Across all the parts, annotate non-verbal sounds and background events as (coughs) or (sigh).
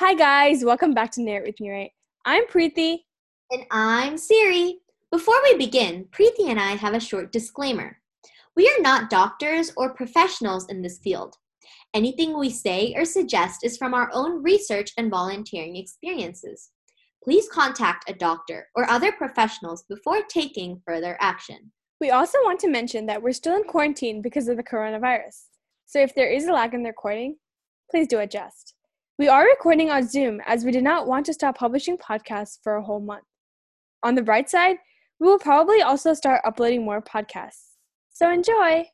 Hi, guys. Welcome back to Narrate With Me, Right? I'm Preeti. And I'm Siri. Before we begin, Preeti and I have a short disclaimer. We are not doctors or professionals in this field. Anything we say or suggest is from our own research and volunteering experiences. Please contact a doctor or other professionals before taking further action. We also want to mention that we're still in quarantine because of the coronavirus. So if there is a lag in the recording, please do adjust. We are recording on Zoom as we did not want to stop publishing podcasts for a whole month. On the bright side, we will probably also start uploading more podcasts. So enjoy!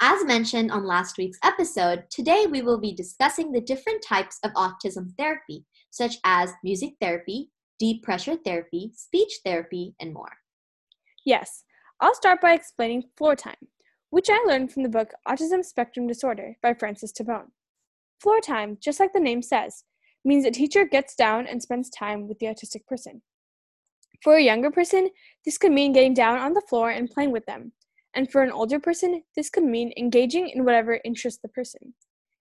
As mentioned on last week's episode, today we will be discussing the different types of autism therapy, such as music therapy, deep pressure therapy, speech therapy, and more. Yes, I'll start by explaining floor time, which I learned from the book Autism Spectrum Disorder by Francis Tabone. Floor time, just like the name says, means a teacher gets down and spends time with the autistic person. For a younger person, this could mean getting down on the floor and playing with them. And for an older person, this could mean engaging in whatever interests the person.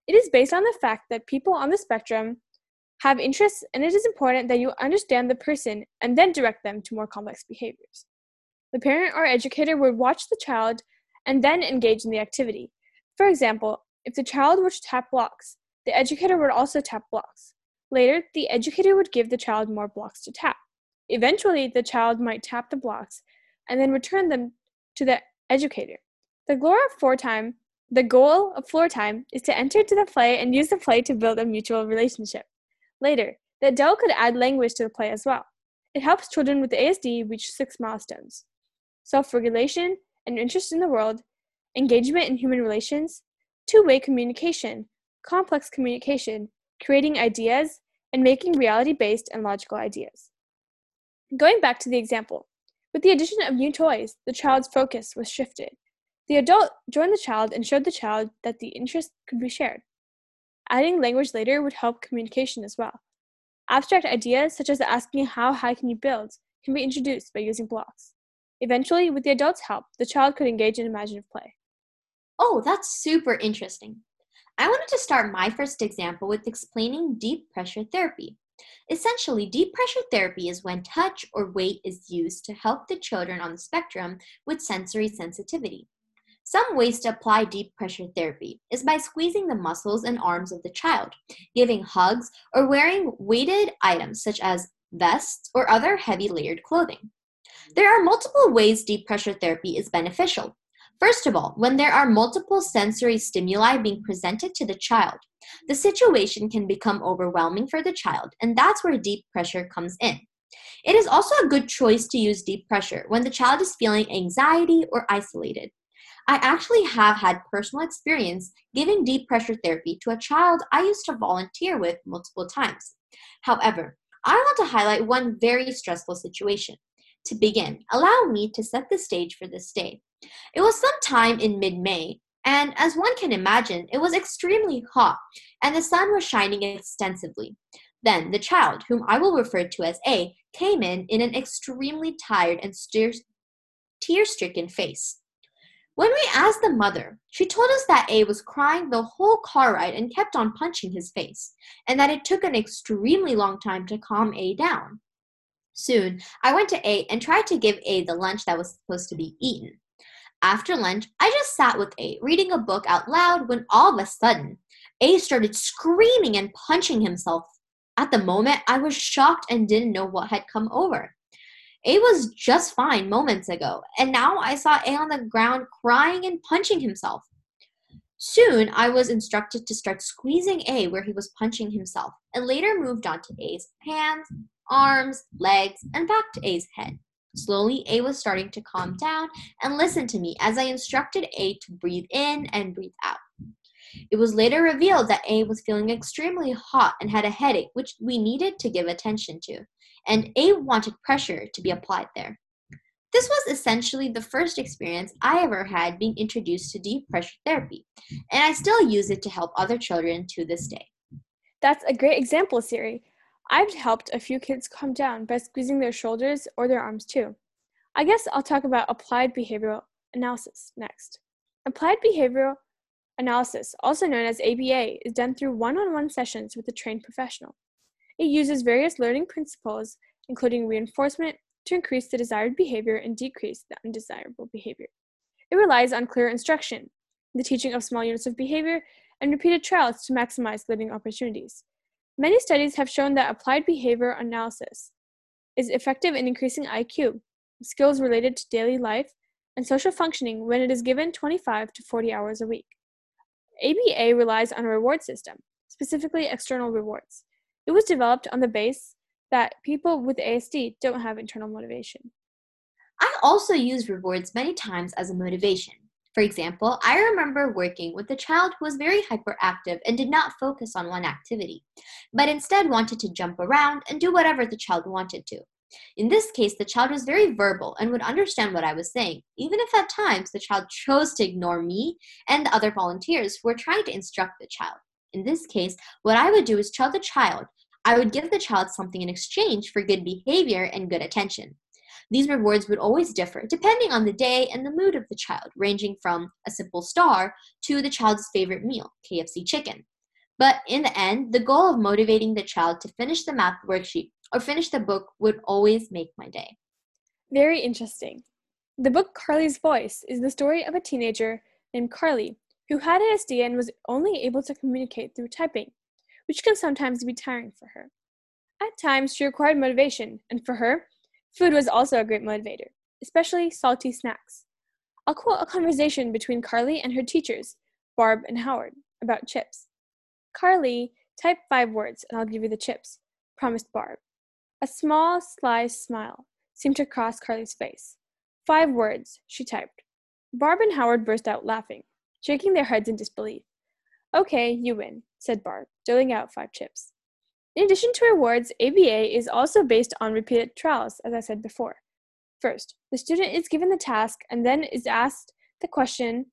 It is based on the fact that people on the spectrum have interests, and it is important that you understand the person and then direct them to more complex behaviors. The parent or educator would watch the child and then engage in the activity. For example, if the child were to tap blocks, the educator would also tap blocks. Later, the educator would give the child more blocks to tap. Eventually, the child might tap the blocks and then return them to the educator. The goal of floor time, the goal of floor time is to enter into the play and use the play to build a mutual relationship. Later, the adult could add language to the play as well. It helps children with ASD reach six milestones self regulation and interest in the world, engagement in human relations, two way communication, complex communication, creating ideas, and making reality based and logical ideas. Going back to the example, with the addition of new toys, the child's focus was shifted. The adult joined the child and showed the child that the interest could be shared. Adding language later would help communication as well. Abstract ideas, such as asking how high can you build, can be introduced by using blocks. Eventually, with the adult's help, the child could engage in imaginative play. Oh, that's super interesting. I wanted to start my first example with explaining deep pressure therapy. Essentially, deep pressure therapy is when touch or weight is used to help the children on the spectrum with sensory sensitivity. Some ways to apply deep pressure therapy is by squeezing the muscles and arms of the child, giving hugs, or wearing weighted items such as vests or other heavy layered clothing. There are multiple ways deep pressure therapy is beneficial. First of all, when there are multiple sensory stimuli being presented to the child, the situation can become overwhelming for the child, and that's where deep pressure comes in. It is also a good choice to use deep pressure when the child is feeling anxiety or isolated. I actually have had personal experience giving deep pressure therapy to a child I used to volunteer with multiple times. However, I want to highlight one very stressful situation. To begin, allow me to set the stage for this day. It was sometime in mid May, and as one can imagine, it was extremely hot, and the sun was shining extensively. Then the child, whom I will refer to as A, came in in an extremely tired and tear stricken face. When we asked the mother, she told us that A was crying the whole car ride and kept on punching his face, and that it took an extremely long time to calm A down. Soon, I went to A and tried to give A the lunch that was supposed to be eaten. After lunch, I just sat with A, reading a book out loud when all of a sudden, A started screaming and punching himself. At the moment, I was shocked and didn't know what had come over. A was just fine moments ago, and now I saw A on the ground crying and punching himself. Soon, I was instructed to start squeezing A where he was punching himself, and later moved on to A's hands, arms, legs, and back to A's head. Slowly, A was starting to calm down and listen to me as I instructed A to breathe in and breathe out. It was later revealed that A was feeling extremely hot and had a headache, which we needed to give attention to, and A wanted pressure to be applied there. This was essentially the first experience I ever had being introduced to deep pressure therapy, and I still use it to help other children to this day. That's a great example, Siri. I've helped a few kids calm down by squeezing their shoulders or their arms too. I guess I'll talk about applied behavioral analysis next. Applied behavioral Analysis, also known as ABA, is done through one on one sessions with a trained professional. It uses various learning principles, including reinforcement, to increase the desired behavior and decrease the undesirable behavior. It relies on clear instruction, the teaching of small units of behavior, and repeated trials to maximize learning opportunities. Many studies have shown that applied behavior analysis is effective in increasing IQ, skills related to daily life, and social functioning when it is given 25 to 40 hours a week. ABA relies on a reward system, specifically external rewards. It was developed on the base that people with ASD don't have internal motivation. I also use rewards many times as a motivation. For example, I remember working with a child who was very hyperactive and did not focus on one activity, but instead wanted to jump around and do whatever the child wanted to. In this case, the child was very verbal and would understand what I was saying, even if at times the child chose to ignore me and the other volunteers who were trying to instruct the child. In this case, what I would do is tell the child I would give the child something in exchange for good behavior and good attention. These rewards would always differ depending on the day and the mood of the child, ranging from a simple star to the child's favorite meal, KFC chicken. But in the end, the goal of motivating the child to finish the math worksheet or finish the book would always make my day. Very interesting. The book Carly's Voice is the story of a teenager named Carly who had ASD and was only able to communicate through typing which can sometimes be tiring for her. At times, she required motivation, and for her, food was also a great motivator, especially salty snacks. I'll quote a conversation between Carly and her teachers, Barb and Howard, about chips. Carly, type five words and I'll give you the chips, promised Barb. A small, sly smile seemed to cross Carly's face. Five words, she typed. Barb and Howard burst out laughing, shaking their heads in disbelief. Okay, you win, said Barb, doling out five chips. In addition to rewards, ABA is also based on repeated trials, as I said before. First, the student is given the task and then is asked the question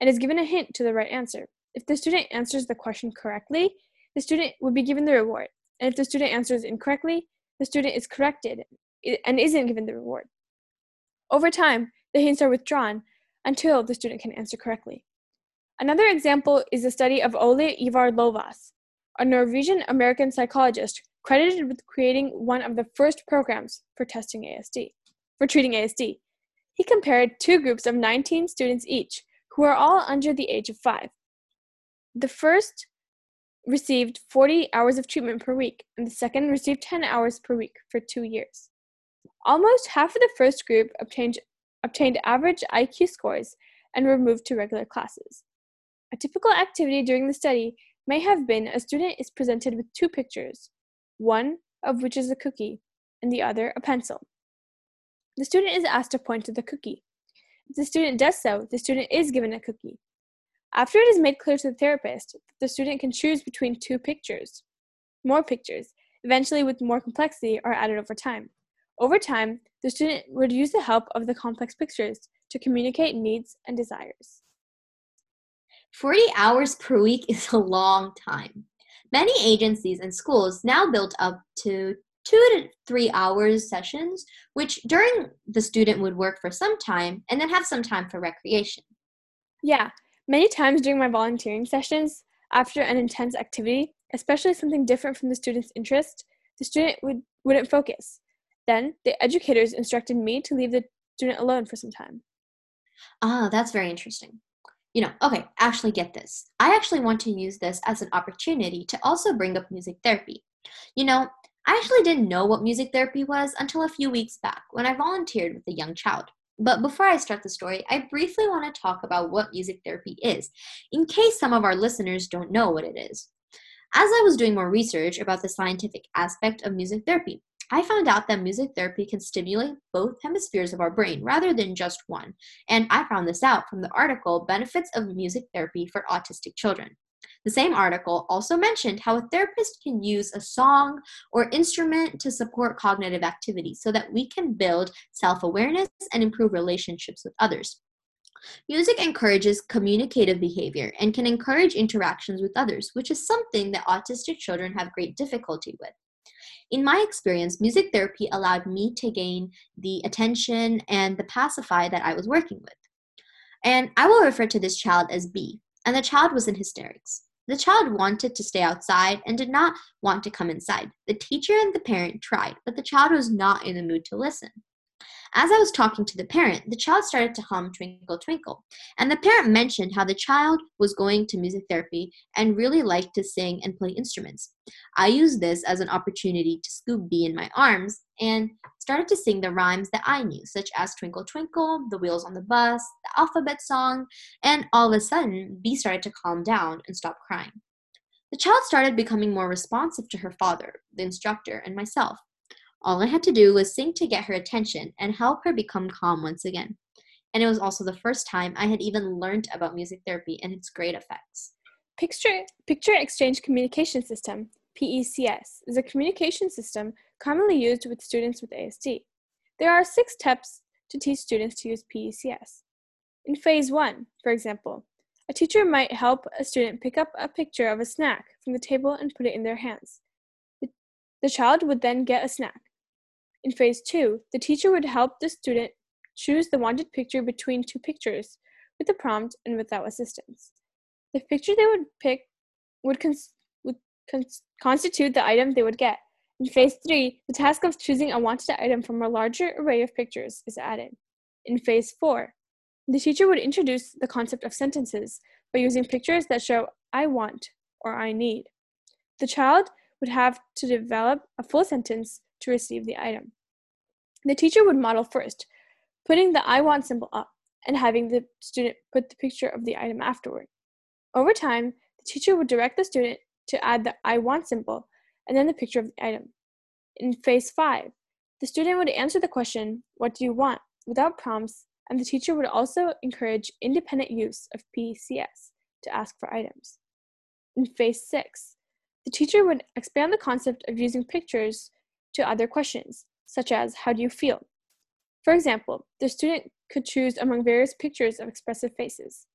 and is given a hint to the right answer. If the student answers the question correctly, the student would be given the reward. And if the student answers incorrectly, the student is corrected and isn't given the reward. Over time, the hints are withdrawn until the student can answer correctly. Another example is the study of Ole Ivar Lovaas, a Norwegian American psychologist credited with creating one of the first programs for testing ASD, for treating ASD. He compared two groups of 19 students each, who are all under the age of 5. The first received 40 hours of treatment per week, and the second received 10 hours per week for two years. Almost half of the first group obtained, obtained average IQ scores and were moved to regular classes. A typical activity during the study may have been a student is presented with two pictures, one of which is a cookie and the other a pencil. The student is asked to point to the cookie. If the student does so, the student is given a cookie. After it is made clear to the therapist, that the student can choose between two pictures. More pictures, eventually with more complexity, are added over time. Over time, the student would use the help of the complex pictures to communicate needs and desires. 40 hours per week is a long time. Many agencies and schools now built up to two to three hours sessions, which during the student would work for some time and then have some time for recreation. Yeah, many times during my volunteering sessions, after an intense activity, especially something different from the student's interest, the student would, wouldn't focus. Then the educators instructed me to leave the student alone for some time. Ah, that's very interesting you know, okay, actually get this. I actually want to use this as an opportunity to also bring up music therapy. You know, I actually didn't know what music therapy was until a few weeks back when I volunteered with a young child. But before I start the story, I briefly want to talk about what music therapy is, in case some of our listeners don't know what it is. As I was doing more research about the scientific aspect of music therapy, I found out that music therapy can stimulate both hemispheres of our brain rather than just one. And I found this out from the article Benefits of Music Therapy for Autistic Children. The same article also mentioned how a therapist can use a song or instrument to support cognitive activity so that we can build self awareness and improve relationships with others. Music encourages communicative behavior and can encourage interactions with others, which is something that autistic children have great difficulty with. In my experience, music therapy allowed me to gain the attention and the pacify that I was working with. And I will refer to this child as B. and the child was in hysterics. The child wanted to stay outside and did not want to come inside. The teacher and the parent tried, but the child was not in the mood to listen. As I was talking to the parent, the child started to hum Twinkle Twinkle, and the parent mentioned how the child was going to music therapy and really liked to sing and play instruments. I used this as an opportunity to scoop B in my arms and started to sing the rhymes that I knew, such as Twinkle Twinkle, The Wheels on the Bus, the alphabet song, and all of a sudden, B started to calm down and stop crying. The child started becoming more responsive to her father, the instructor, and myself. All I had to do was sing to get her attention and help her become calm once again. And it was also the first time I had even learned about music therapy and its great effects. Picture, Picture Exchange Communication System, PECS, is a communication system commonly used with students with ASD. There are six steps to teach students to use PECS. In phase one, for example, a teacher might help a student pick up a picture of a snack from the table and put it in their hands. The child would then get a snack. In phase two, the teacher would help the student choose the wanted picture between two pictures with a prompt and without assistance. The picture they would pick would, cons- would cons- constitute the item they would get. In phase three, the task of choosing a wanted item from a larger array of pictures is added. In phase four, the teacher would introduce the concept of sentences by using pictures that show I want or I need. The child would have to develop a full sentence to receive the item. The teacher would model first, putting the I want symbol up and having the student put the picture of the item afterward. Over time, the teacher would direct the student to add the I want symbol and then the picture of the item. In phase 5, the student would answer the question, What do you want? without prompts, and the teacher would also encourage independent use of PECS to ask for items. In phase 6, the teacher would expand the concept of using pictures to other questions, such as How do you feel? For example, the student could choose among various pictures of expressive faces.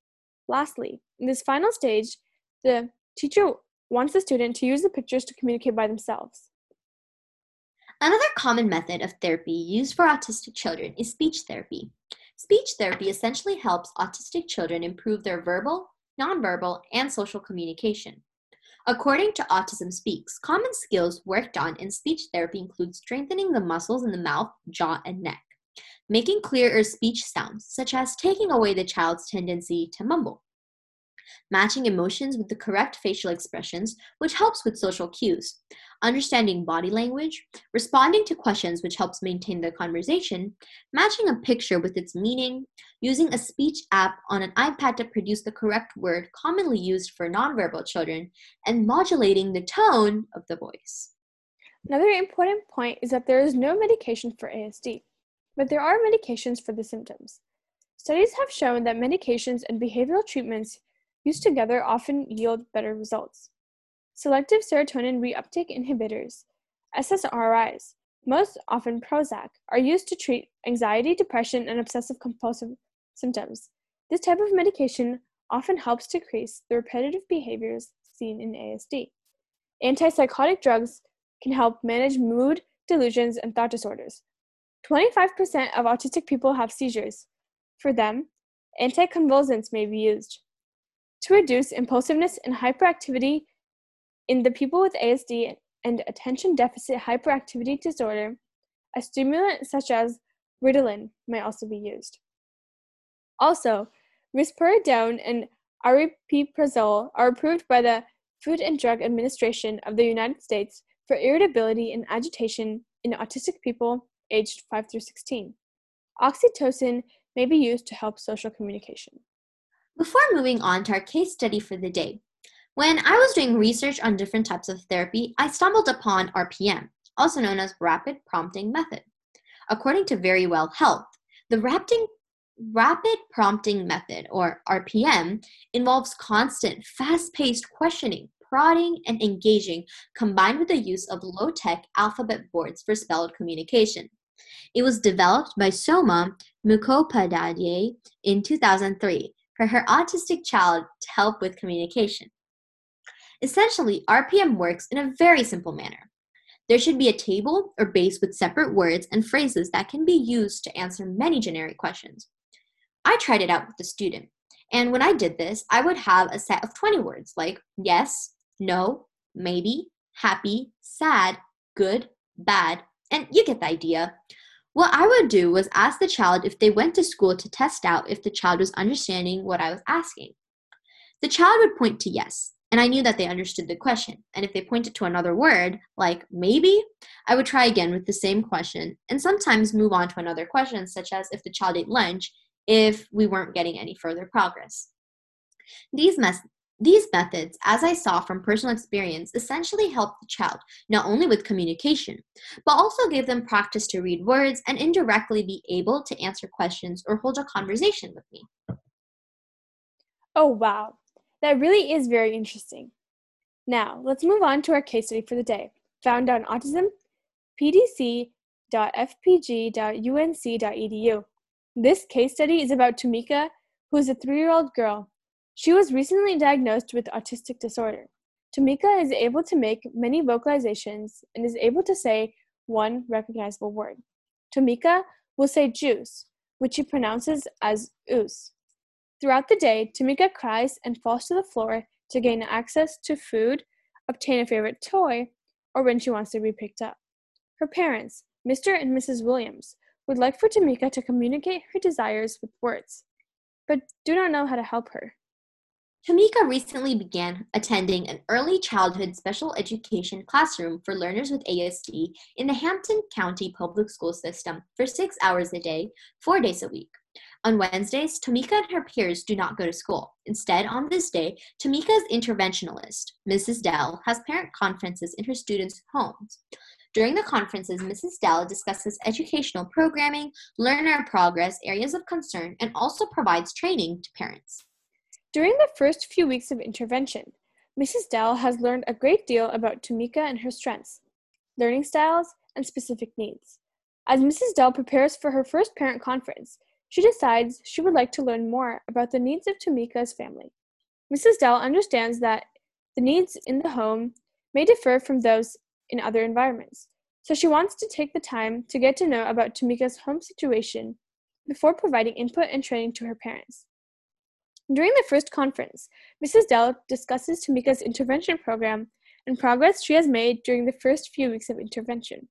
Lastly, in this final stage, the teacher wants the student to use the pictures to communicate by themselves. Another common method of therapy used for autistic children is speech therapy. Speech therapy essentially helps autistic children improve their verbal, nonverbal, and social communication. According to Autism Speaks, common skills worked on in speech therapy include strengthening the muscles in the mouth, jaw, and neck, making clearer speech sounds, such as taking away the child's tendency to mumble, matching emotions with the correct facial expressions, which helps with social cues, understanding body language, responding to questions, which helps maintain the conversation, matching a picture with its meaning, using a speech app on an iPad to produce the correct word commonly used for nonverbal children, and modulating the tone of the voice. Another important point is that there is no medication for ASD, but there are medications for the symptoms. Studies have shown that medications and behavioral treatments used together often yield better results. Selective serotonin reuptake inhibitors, SSRIs, most often Prozac, are used to treat anxiety, depression, and obsessive compulsive symptoms. This type of medication often helps decrease the repetitive behaviors seen in ASD. Antipsychotic drugs can help manage mood, delusions, and thought disorders. 25% of autistic people have seizures. For them, anticonvulsants may be used. To reduce impulsiveness and hyperactivity in the people with ASD and attention deficit hyperactivity disorder, a stimulant such as Ritalin may also be used. Also, risperidone and aripiprazole are approved by the Food and Drug Administration of the United States for irritability and agitation in autistic people aged 5 through 16. Oxytocin may be used to help social communication. Before moving on to our case study for the day, when I was doing research on different types of therapy, I stumbled upon RPM, also known as Rapid Prompting Method. According to Verywell Health, the rapid, rapid prompting method, or RPM, involves constant, fast paced questioning, prodding, and engaging, combined with the use of low tech alphabet boards for spelled communication. It was developed by Soma Mukhopadhyay in 2003 for her autistic child to help with communication. Essentially, RPM works in a very simple manner. There should be a table or base with separate words and phrases that can be used to answer many generic questions. I tried it out with a student, And when I did this, I would have a set of 20 words like yes, no, maybe, happy, sad, good, bad, and you get the idea. What I would do was ask the child if they went to school to test out if the child was understanding what I was asking. The child would point to yes, and I knew that they understood the question. And if they pointed to another word, like maybe, I would try again with the same question and sometimes move on to another question, such as if the child ate lunch, if we weren't getting any further progress. These, mes- these methods, as I saw from personal experience, essentially help the child not only with communication, but also give them practice to read words and indirectly be able to answer questions or hold a conversation with me. Oh, wow. That really is very interesting. Now, let's move on to our case study for the day, found on autism autismpdc.fpg.unc.edu. This case study is about Tamika, who is a three year old girl she was recently diagnosed with autistic disorder. Tamika is able to make many vocalizations and is able to say one recognizable word. Tamika will say juice, which she pronounces as oos. Throughout the day, Tamika cries and falls to the floor to gain access to food, obtain a favorite toy, or when she wants to be picked up. Her parents, Mr. and Mrs. Williams, would like for Tamika to communicate her desires with words, but do not know how to help her. Tamika recently began attending an early childhood special education classroom for learners with ASD in the Hampton County Public School System for six hours a day, four days a week. On Wednesdays, Tamika and her peers do not go to school. Instead, on this day, Tamika's interventionalist, Mrs. Dell, has parent conferences in her students' homes. During the conferences, Mrs. Dell discusses educational programming, learner progress, areas of concern, and also provides training to parents. During the first few weeks of intervention, Mrs. Dell has learned a great deal about Tamika and her strengths, learning styles, and specific needs. As Mrs. Dell prepares for her first parent conference, she decides she would like to learn more about the needs of Tamika's family. Mrs. Dell understands that the needs in the home may differ from those in other environments, so she wants to take the time to get to know about Tamika's home situation before providing input and training to her parents. During the first conference, Mrs. Dell discusses Tamika's intervention program and progress she has made during the first few weeks of intervention.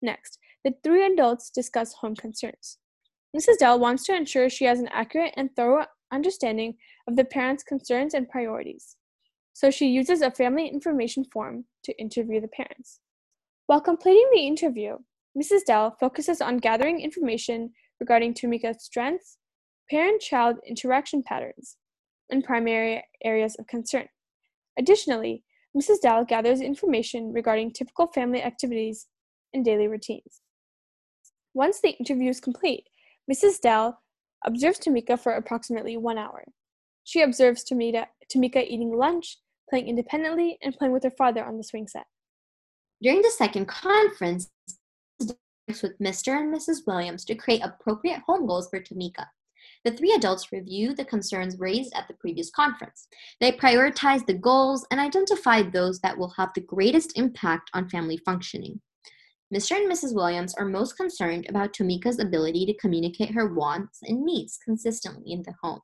Next, the three adults discuss home concerns. Mrs. Dell wants to ensure she has an accurate and thorough understanding of the parents' concerns and priorities, so she uses a family information form to interview the parents. While completing the interview, Mrs. Dell focuses on gathering information regarding Tamika's strengths, parent child interaction patterns, and primary areas of concern. Additionally, Mrs. Dell gathers information regarding typical family activities and daily routines. Once the interview is complete, Mrs. Dell observes Tamika for approximately one hour. She observes Tamika, Tamika eating lunch, playing independently, and playing with her father on the swing set. During the second conference, with Mr. and Mrs. Williams to create appropriate home goals for Tamika. The three adults review the concerns raised at the previous conference. They prioritize the goals and identify those that will have the greatest impact on family functioning. Mr. and Mrs. Williams are most concerned about Tamika's ability to communicate her wants and needs consistently in the home.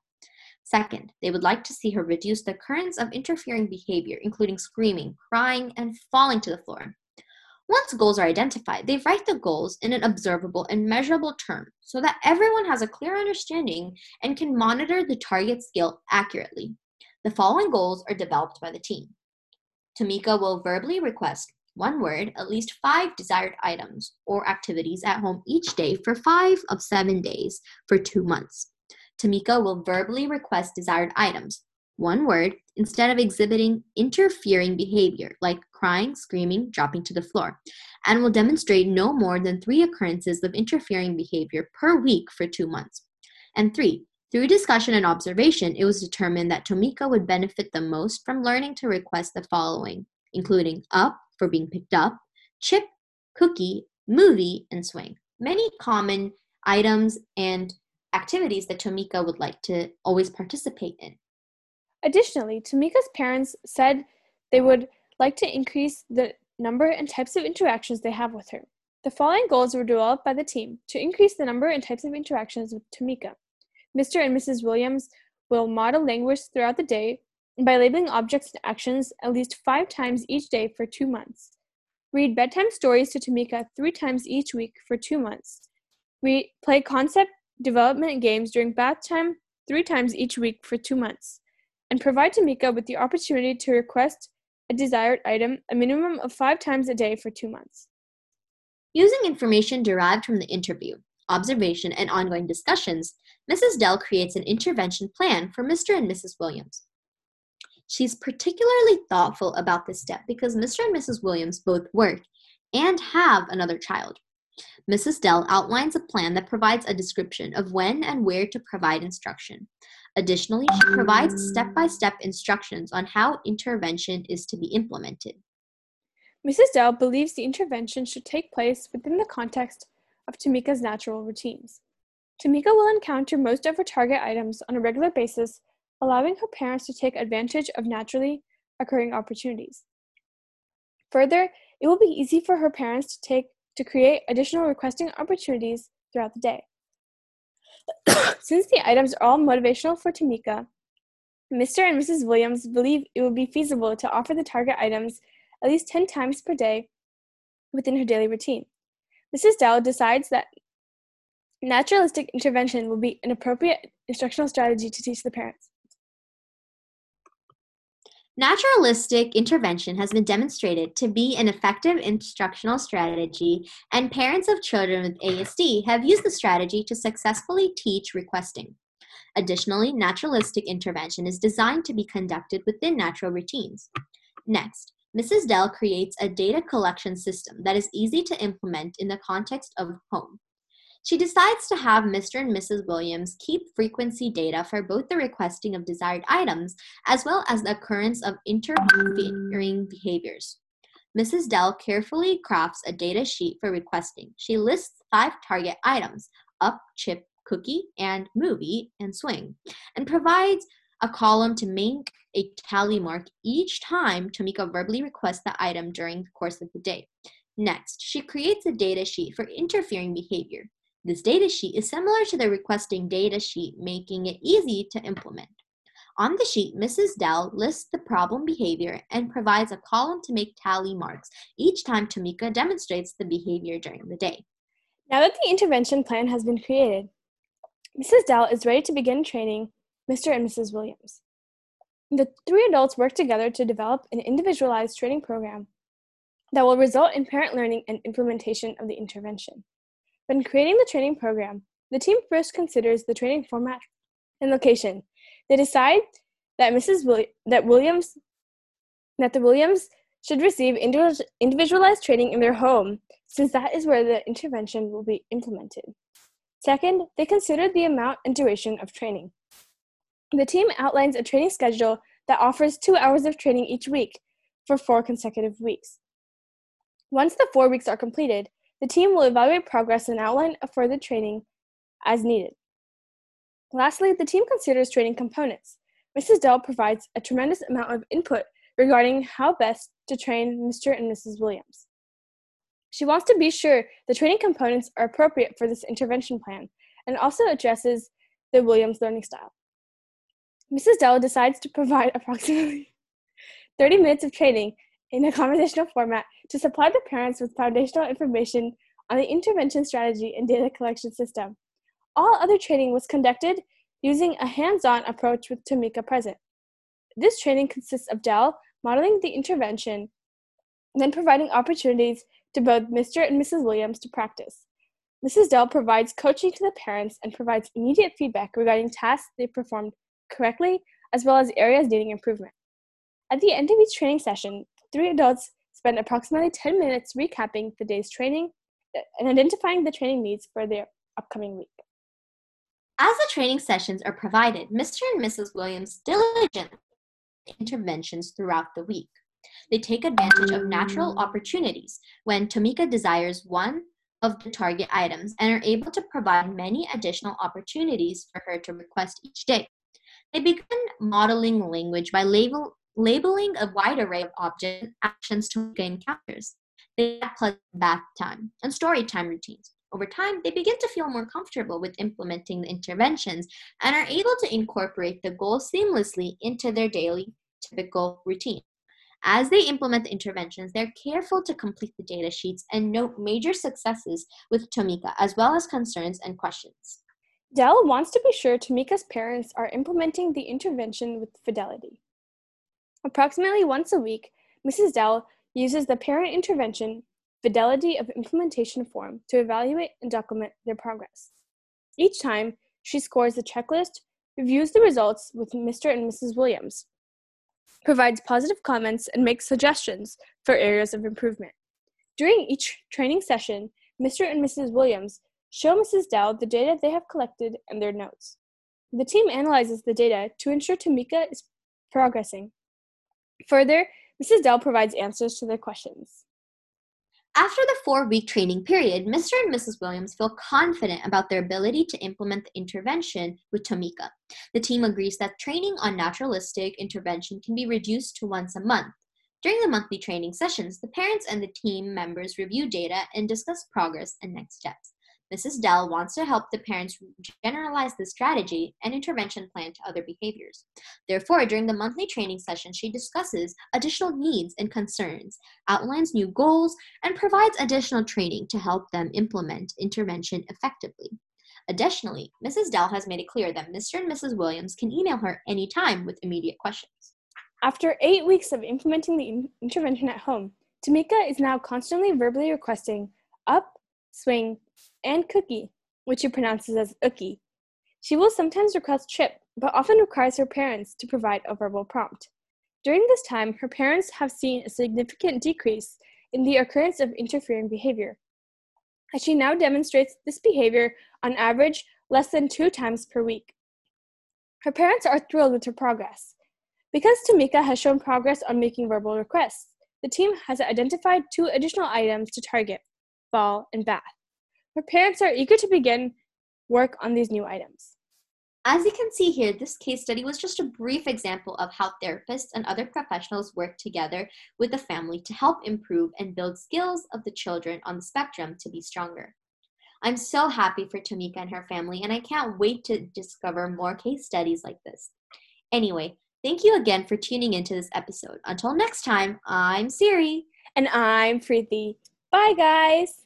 Second, they would like to see her reduce the occurrence of interfering behavior, including screaming, crying, and falling to the floor. Once goals are identified, they write the goals in an observable and measurable term so that everyone has a clear understanding and can monitor the target skill accurately. The following goals are developed by the team. Tamika will verbally request one word, at least five desired items or activities at home each day for five of seven days for two months. Tamika will verbally request desired items, one word, instead of exhibiting interfering behavior like crying, screaming, dropping to the floor, and will demonstrate no more than three occurrences of interfering behavior per week for two months. And three, through discussion and observation, it was determined that Tamika would benefit the most from learning to request the following, including up for being picked up, chip, cookie, movie, and swing. Many common items and activities that Tamika would like to always participate in. Additionally, Tamika's parents said they would like to increase the number and types of interactions they have with her. The following goals were developed by the team to increase the number and types of interactions with Tamika. Mr. and Mrs. Williams will model language throughout the day by labeling objects and actions at least five times each day for two months. Read bedtime stories to Tamika three times each week for two months. We play concept development games during bath time three times each week for two months. And provide Tamika with the opportunity to request a desired item a minimum of five times a day for two months. Using information derived from the interview, observation, and ongoing discussions, Mrs. Dell creates an intervention plan for Mr. and Mrs. Williams. She's particularly thoughtful about this step because Mr. and Mrs. Williams both work and have another child. Mrs. Dell outlines a plan that provides a description of when and where to provide instruction. Additionally, she provides step by step instructions on how intervention is to be implemented. Mrs. Dell believes the intervention should take place within the context of Tamika's natural routines. Tamika will encounter most of her target items on a regular basis allowing her parents to take advantage of naturally occurring opportunities. Further, it will be easy for her parents to take to create additional requesting opportunities throughout the day. (coughs) Since the items are all motivational for Tamika, Mr. and Mrs. Williams believe it would be feasible to offer the target items at least 10 times per day within her daily routine. Mrs. Dell decides that naturalistic intervention will be an appropriate instructional strategy to teach the parents. Naturalistic intervention has been demonstrated to be an effective instructional strategy, and parents of children with ASD have used the strategy to successfully teach requesting. Additionally, naturalistic intervention is designed to be conducted within natural routines. Next, Mrs. Dell creates a data collection system that is easy to implement in the context of home. She decides to have Mr. and Mrs. Williams keep frequency data for both the requesting of desired items as well as the occurrence of interfering behaviors. Mrs. Dell carefully crafts a data sheet for requesting. She lists five target items up, chip, cookie, and movie and swing, and provides a column to make a tally mark each time Tamika verbally requests the item during the course of the day. Next, she creates a data sheet for interfering behavior. This data sheet is similar to the requesting data sheet, making it easy to implement. On the sheet, Mrs. Dell lists the problem behavior and provides a column to make tally marks each time Tamika demonstrates the behavior during the day. Now that the intervention plan has been created, Mrs. Dell is ready to begin training Mr. and Mrs. Williams. The three adults work together to develop an individualized training program that will result in parent learning and implementation of the intervention. When creating the training program, the team first considers the training format and location. They decide that Mrs. Willi- that Williams that the Williams should receive individualized training in their home since that is where the intervention will be implemented. Second, they consider the amount and duration of training. The team outlines a training schedule that offers two hours of training each week for four consecutive weeks. Once the four weeks are completed, the team will evaluate progress and outline further training as needed. Lastly, the team considers training components. Mrs. Dell provides a tremendous amount of input regarding how best to train Mr. and Mrs. Williams. She wants to be sure the training components are appropriate for this intervention plan and also addresses the Williams learning style. Mrs. Dell decides to provide approximately (laughs) 30 minutes of training in a conversational format to supply the parents with foundational information on the intervention strategy and data collection system. All other training was conducted using a hands on approach with Tamika present. This training consists of Dell modeling the intervention, then providing opportunities to both Mr. and Mrs. Williams to practice. Mrs. Dell provides coaching to the parents and provides immediate feedback regarding tasks they performed correctly as well as areas needing improvement. At the end of each training session, three adults spend approximately 10 minutes recapping the day's training and identifying the training needs for their upcoming week. As the training sessions are provided, Mr. and Mrs. Williams diligently interventions throughout the week. They take advantage of natural opportunities when Tamika desires one of the target items and are able to provide many additional opportunities for her to request each day. They begin modeling language by label, labeling a wide array of object actions to encounters. They have bath time and story time routines. Over time, they begin to feel more comfortable with implementing the interventions and are able to incorporate the goals seamlessly into their daily typical routine. As they implement the interventions, they're careful to complete the data sheets and note major successes with Tamika, as well as concerns and questions. Dell wants to be sure Tamika's parents are implementing the intervention with fidelity. Approximately once a week, Mrs. Dell uses the parent intervention fidelity of implementation form to evaluate and document their progress. Each time, she scores the checklist, reviews the results with Mr. and Mrs. Williams, provides positive comments, and makes suggestions for areas of improvement. During each training session, Mr. and Mrs. Williams show Mrs. Dell the data they have collected and their notes. The team analyzes the data to ensure Tamika is progressing. Further, Mrs. Dell provides answers to their questions. After the four week training period, Mr. and Mrs. Williams feel confident about their ability to implement the intervention with Tamika. The team agrees that training on naturalistic intervention can be reduced to once a month. During the monthly training sessions, the parents and the team members review data and discuss progress and next steps. Mrs. Dell wants to help the parents generalize the strategy and intervention plan to other behaviors. Therefore, during the monthly training session, she discusses additional needs and concerns, outlines new goals, and provides additional training to help them implement intervention effectively. Additionally, Mrs. Dell has made it clear that Mr. and Mrs. Williams can email her anytime with immediate questions. After eight weeks of implementing the intervention at home, Tamika is now constantly verbally requesting up, swing, and cookie, which she pronounces as ookie. She will sometimes request chip, but often requires her parents to provide a verbal prompt. During this time, her parents have seen a significant decrease in the occurrence of interfering behavior, as she now demonstrates this behavior on average less than two times per week. Her parents are thrilled with her progress. Because Tamika has shown progress on making verbal requests, the team has identified two additional items to target fall and bath. Her parents are eager to begin work on these new items. As you can see here, this case study was just a brief example of how therapists and other professionals work together with the family to help improve and build skills of the children on the spectrum to be stronger. I'm so happy for Tamika and her family, and I can't wait to discover more case studies like this. Anyway, thank you again for tuning into this episode. Until next time, I'm Siri. And I'm Preeti. Bye, guys.